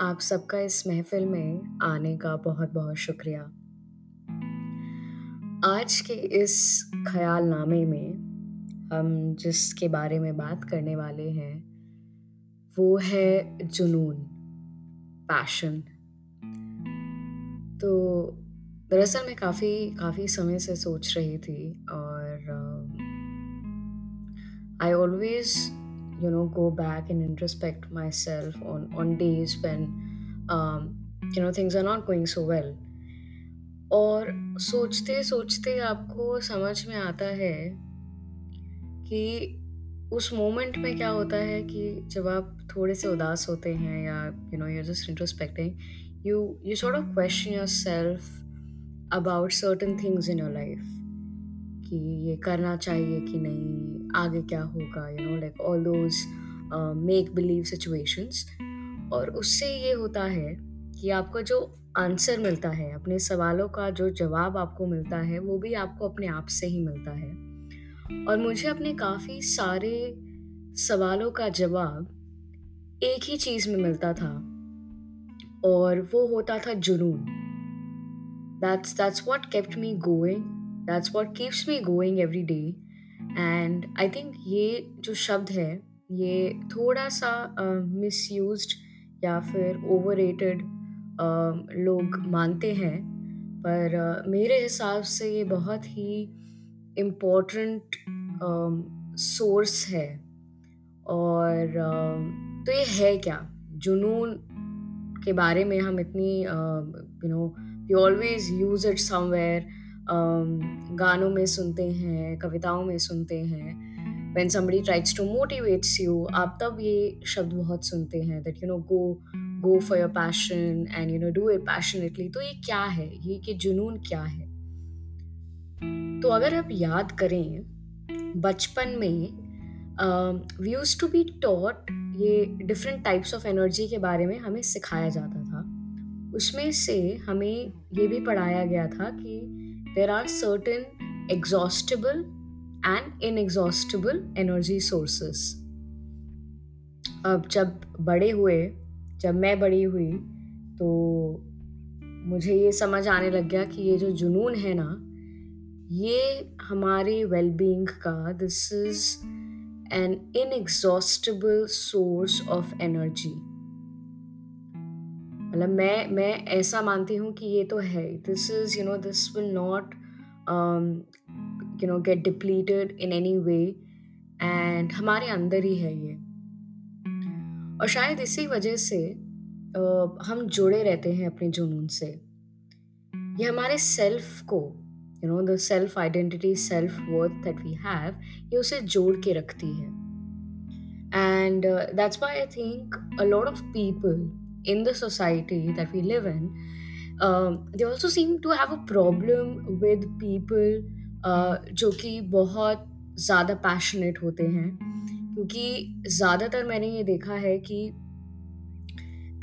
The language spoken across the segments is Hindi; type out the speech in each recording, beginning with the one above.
आप सबका इस महफ़िल में आने का बहुत-बहुत शुक्रिया। आज के इस ख़यालनामे में हम जिसके बारे में बात करने वाले हैं, वो है जुनून, पैशन। तो दरअसल मैं काफ़ी काफ़ी समय से सोच रही थी और I always you know go back and introspect myself on on days when um, you know things are not going so well. और सोचते सोचते आपको समझ में आता है कि उस मोमेंट में क्या होता है कि जब आप थोड़े से उदास होते हैं या you know you just introspecting you you sort of question yourself about certain things in your life कि ये करना चाहिए कि नहीं आगे क्या होगा you know like all those make believe situations और उससे ये होता है कि आपका जो आंसर मिलता है, अपने सवालों का जो जवाब आपको मिलता है, वो भी आपको अपने आप से ही मिलता है। और मुझे अपने काफ़ी सारे सवालों का जवाब एक ही चीज़ में मिलता था, और वो होता था जुनून। That's that's what kept me going that's what keeps me going every day and I think ये जो शब्द है ये थोड़ा सा मिस uh, या फिर ओवर uh, लोग मानते हैं। पर uh, मेरे हिसाब से ये बहुत ही इम्पोर्टेंट सोर्स uh, है। और uh, तो ये है क्या? जुनून के बारे में हम इतनी you know we always use it somewhere गानों में सुनते हैं, कविताओं में सुनते हैं। When somebody tries to motivates you आप तब ये शब्द बहुत सुनते हैं that you know go go for your passion and you know do it passionately तो ये क्या है? ये कि जुनून क्या है? तो अगर आप याद करें, बचपन में we use to be taught ये डिफरेंट टाइप्स ऑफ़ एनर्जी के बारे में हमें सिखाया जाता था। उसमें से हमें ये भी पढ़ाया गया था कि there are certain exhaustible and inexhaustible energy sources. अब जब बड़े हुए, जब मैं बड़ी हुई तो मुझे ये समझ आने लग गया कि ये जो जुनून है ना, ये हमारे वेलबींग का this is an inexhaustible source of energy मतलब मैं मैं ऐसा मानती हूँ कि ये तो है। This is you know this will not you know get depleted in any way and हमारे अंदर ही है ये। और शायद इसी वजह से uh, हम जुड़े रहते हैं अपने जुनून से। ये हमारे सेल्फ को you know the self identity self worth that we have ये उसे जोड़ के रखती है। And that's why I think a lot of people in the society that we live in, um, they also seem to have a problem with people uh, जो कि बहुत ज़्यादा पैशनेट होते हैं। क्योंकि ज़्यादातर मैंने ये देखा है कि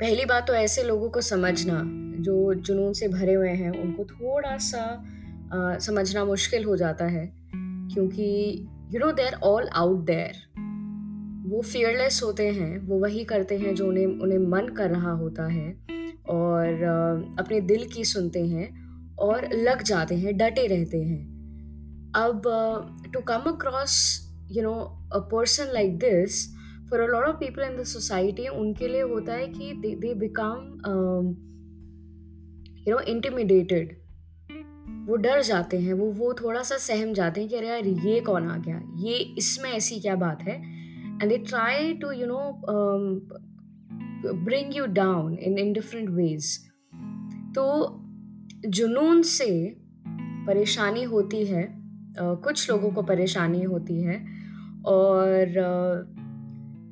पहली बात तो ऐसे लोगों को समझना जो जुनून से भरे हुए हैं उनको थोड़ा सा uh, समझना मुश्किल हो जाता है। क्योंकि you know they're all out there वो फियरलेस होते हैं, वो वही करते हैं जो उन्हें उन्हें मन कर रहा होता है और अपने दिल की सुनते हैं और लग जाते हैं, डटे रहते हैं। अब to come across you know a person like this for a lot of people in the society उनके लिए होता है कि they become you know intimidated वो डर जाते हैं, वो वो थोड़ा सा सहम जाते हैं कि अरे यार ये कौन आ गया? ये, इसमें ऐसी क्या बात है? And they try to you know um, bring you down in in different ways. तो जुनून से परेशानी होती है कुछ लोगों को परेशानी होती है और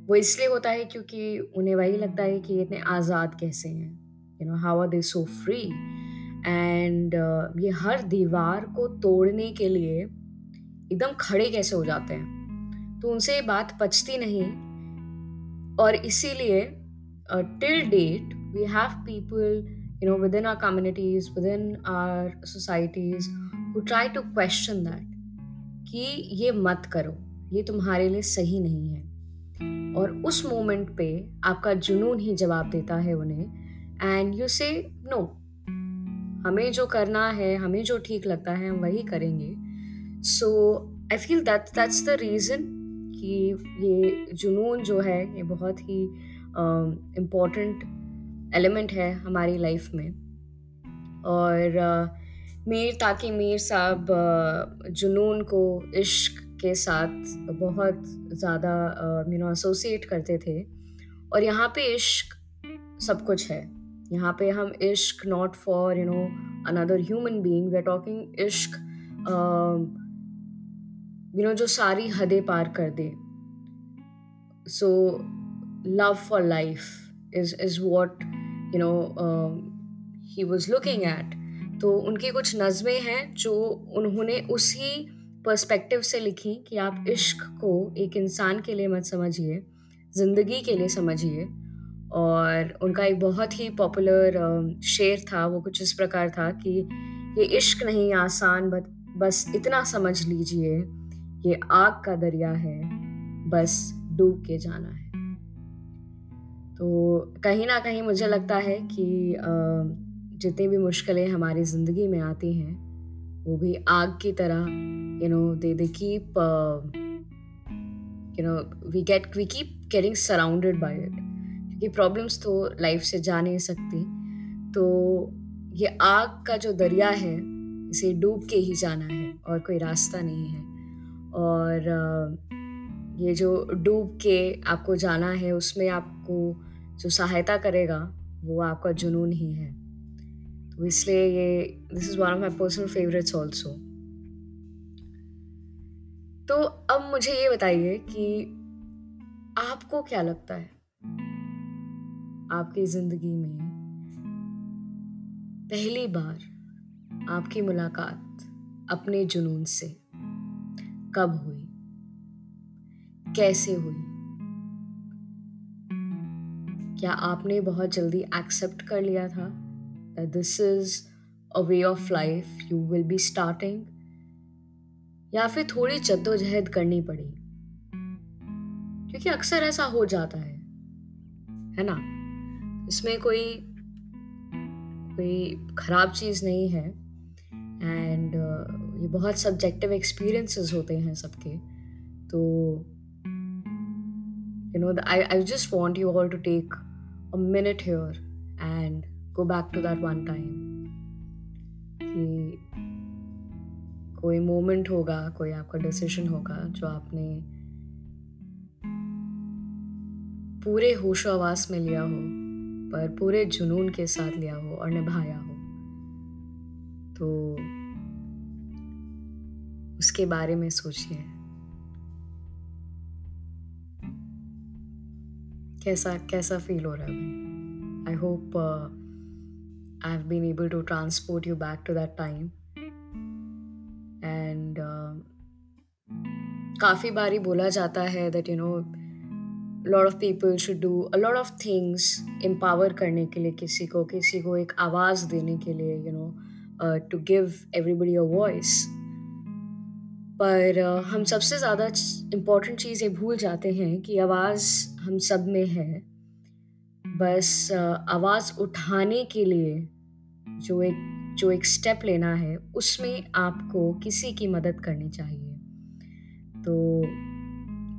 वो इसलिए होता है क्योंकि उन्हें वही लगता है कि इतने आज़ाद कैसे हैं। You know how are they so free and ये हर दीवार को तोड़ने के लिए एकदम खड़े कैसे हो जाते हैं? तो उनसे ये बात पचती नहीं। और इसीलिए till date we have people you know within our communities within our societies who try to question that कि ये मत करो, ये तुम्हारे लिए सही नहीं है। और उस मोमेंट पे आपका जुनून ही जवाब देता है उन्हें एंड यू से नो हमें जो करना है, हमें जो ठीक लगता है, हम वही करेंगे। So I feel that that's the reason कि ये जुनून जो है, ये बहुत ही इम्पोर्टेंट एलिमेंट है हमारी लाइफ में। और मीर ताकि मीर साहब जुनून को इश्क के साथ बहुत ज़्यादा यू नो एसोसिएट करते थे। और यहाँ पे इश्क सब कुछ है। यहाँ पे हम इश्क not for you know another human being we are talking इश्क यू नो जो सारी हदें पार कर दे। So love for life is is what you know he was looking at तो उनकी कुछ नज़में हैं जो उन्होंने उसी पर्सपेक्टिव से लिखी कि आप इश्क को एक इंसान के लिए मत समझिए, ज़िंदगी के लिए समझिए। और उनका एक बहुत ही पॉपुलर शेर था, वो कुछ इस प्रकार था कि ये इश्क नहीं, आसान बस इतना समझ लीजिए। ये आग का दरिया है बस डूब के जाना है। तो कहीं ना कहीं मुझे लगता है कि जितनी भी मुश्किलें हमारी ज़िंदगी में आती हैं वो भी आग की तरह you know they they keep uh, you we get we keep getting surrounded by it क्योंकि प्रॉब्लम्स तो लाइफ से जा नहीं सकती। तो ये आग का जो दरिया है इसे डूब के ही जाना है और कोई रास्ता नहीं है। और ये जो डूब के आपको जाना है, उसमें आपको जो सहायता करेगा, वो आपका जुनून ही है। तो इसलिए ये this is one of my personal favourites also तो अब मुझे ये बताइए कि आपको क्या लगता है? आपकी ज़िंदगी में पहली बार आपकी मुलाकात अपने जुनून से कब हुई? कैसे हुई? क्या आपने बहुत जल्दी एक्सेप्ट कर लिया था this is a way of life you will be starting या फिर थोड़ी जद्दोजहद करनी पड़ी? क्योंकि अक्सर ऐसा हो जाता है। है ना? इसमें कोई कोई खराब चीज़ नहीं है। एंड uh, ये बहुत सब्जेक्टिव एक्सपीरियंसेस होते हैं सबके। तो you know I I just want you all to take a minute here and go back to that one time कि कोई मोमेंट होगा, कोई आपका डिसीज़न होगा जो आपने पूरे होशो आवास में लिया हो, पर पूरे जुनून के साथ लिया हो और निभाया हो। तो उसके बारे में सोचिए। कैसा कैसा फील हो रहा है I hope I have been able to transport you back to that time and काफ़ी बारी बोला जाता है that you know lot of people should do a lot of things empower करने के लिए किसी को किसी को एक आवाज़ देने के लिए you know to give everybody a voice पर हम सबसे ज़्यादा इम्पोर्टेंट चीज़ ये भूल जाते हैं कि आवाज़ हम सब में है। बस आवाज़ उठाने के लिए जो एक जो एक स्टेप लेना है, उसमें आपको किसी की मदद करनी चाहिए। तो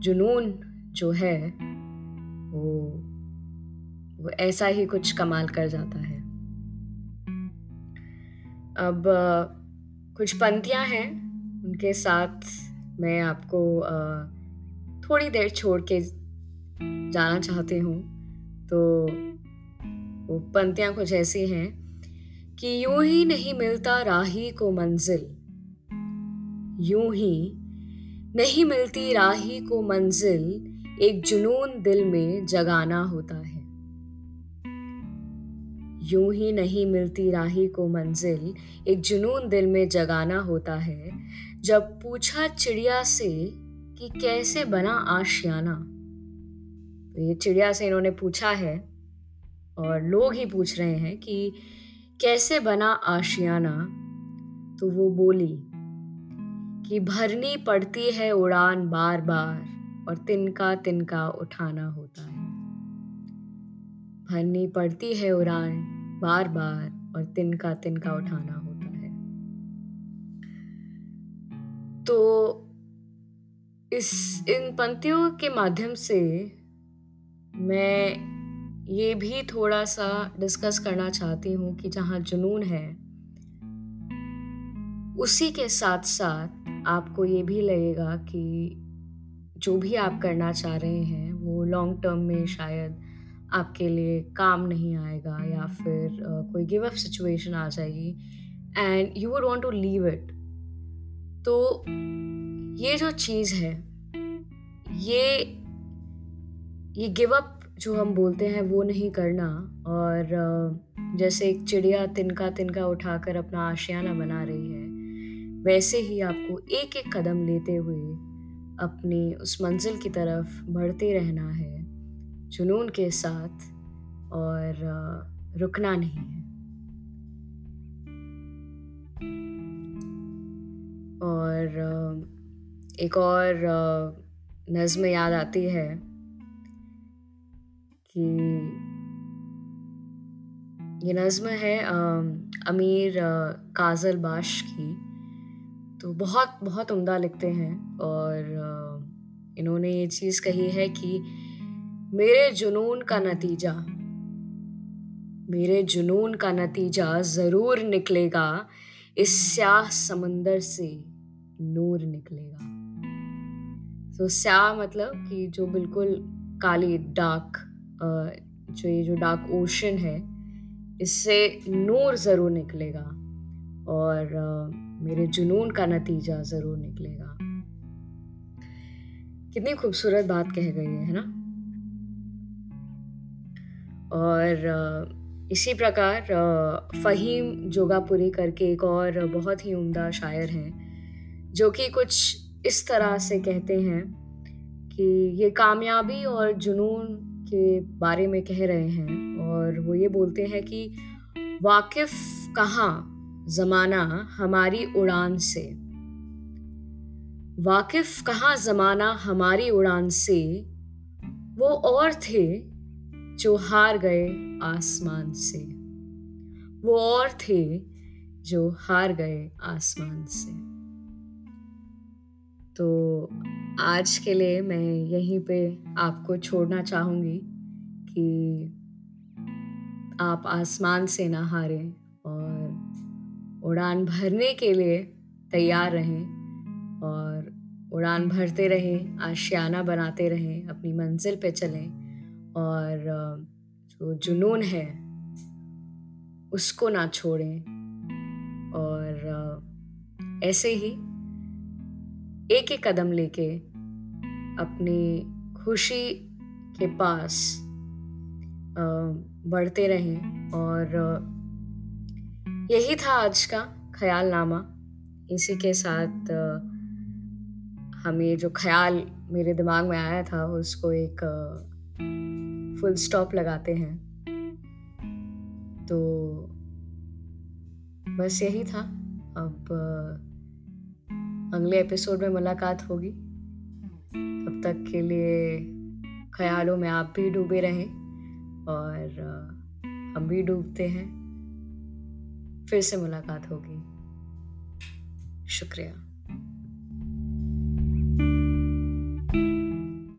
जुनून जो है, वो वो ऐसा ही कुछ कमाल कर जाता है। अब कुछ पंक्तियाँ हैं उनके साथ मैं आपको थोड़ी देर छोड़ के जाना चाहती हूँ। तो वो पंक्तियाँ कुछ ऐसी हैं कि यूँ ही नहीं मिलता राही को मंजिल। यूँ ही नहीं मिलती राही को मंजिल, एक जुनून दिल में जगाना होता है। यूँ ही नहीं मिलती राही को मंजिल, एक जुनून दिल में जगाना होता है। जब पूछा चिड़िया से कि कैसे बना आशियाना? तो ये चिड़िया से इन्होंने पूछा है और लोग ही पूछ रहे हैं कि कैसे बना आशियाना? तो वो बोली कि भरनी पड़ती है उड़ान बार बार और तिनका तिनका उठाना होता है। भरनी पड़ती है उड़ान बार बार और तिनका तिनका उठाना होता है। तो इस, इन पंक्तियों के माध्यम से मैं ये भी थोड़ा सा डिस्कस करना चाहती हूँ कि जहाँ जुनून है, उसी के साथ साथ आपको ये भी लगेगा कि जो भी आप करना चाह रहे हैं, वो लॉन्ग टर्म में शायद आपके लिए काम नहीं आएगा या फिर uh, कोई गिव अप सिचुएशन आ जाएगी and you would want to leave it तो ये जो चीज़ है ये ये गिव अप जो हम बोलते हैं वो नहीं करना और जैसे एक चिड़िया तिनका तिनका उठाकर अपना आशियाना बना रही है वैसे ही आपको एक एक कदम लेते हुए अपनी उस मंजिल की तरफ़ बढ़ते रहना है। जुनून के साथ और रुकना नहीं है। और एक और नज़म याद आती है कि ये नज़म है अमीर काजल बाश की। तो बहुत बहुत उम्दा लिखते हैं और इन्होंने ये चीज़ कही है कि मेरे जुनून का नतीजा। मेरे जुनून का नतीजा ज़रूर निकलेगा। इस स्याह समंदर से नूर निकलेगा। तो स्याह मतलब कि जो बिल्कुल काली, डार्क जो ये जो डार्क ओशन है, इससे नूर ज़रूर निकलेगा। और मेरे जुनून का नतीजा ज़रूर निकलेगा। कितनी खूबसूरत बात कह गई है है ना? और इसी प्रकार फ़हीम जोगापुरी करके एक और बहुत ही उम्दा शायर हैं, जो कि कुछ इस तरह से कहते हैं कि ये कामयाबी और जुनून के बारे में कह रहे हैं और वो ये बोलते हैं कि, वाकिफ कहाँ जमाना हमारी उड़ान से? वाकिफ कहाँ जमाना हमारी उड़ान से? वो और थे जो हार गए आसमान से। वो और थे जो हार गए आसमान से। तो आज के लिए मैं यहीं पे आपको छोड़ना चाहूँगी कि आप आसमान से ना हारें और उड़ान भरने के लिए तैयार रहें और उड़ान भरते रहें, आशियाना बनाते रहें, अपनी मंजिल पे चलें। और, जो जुनून है, उसको ना छोड़ें। और, ऐसे ही एक एक कदम लेके अपनी खुशी के पास बढ़ते रहें। और, यही था आज का ख्याल नामा इसी के साथ, हमें जो ख्याल मेरे दिमाग में आया था, उसको एक फुल स्टॉप लगाते हैं। तो बस यही था। अब अगले एपिसोड में मुलाकात होगी। तब तक के लिए ख्यालों में आप भी डूबे रहें और हम भी डूबते हैं। फिर से मुलाकात होगी। शुक्रिया।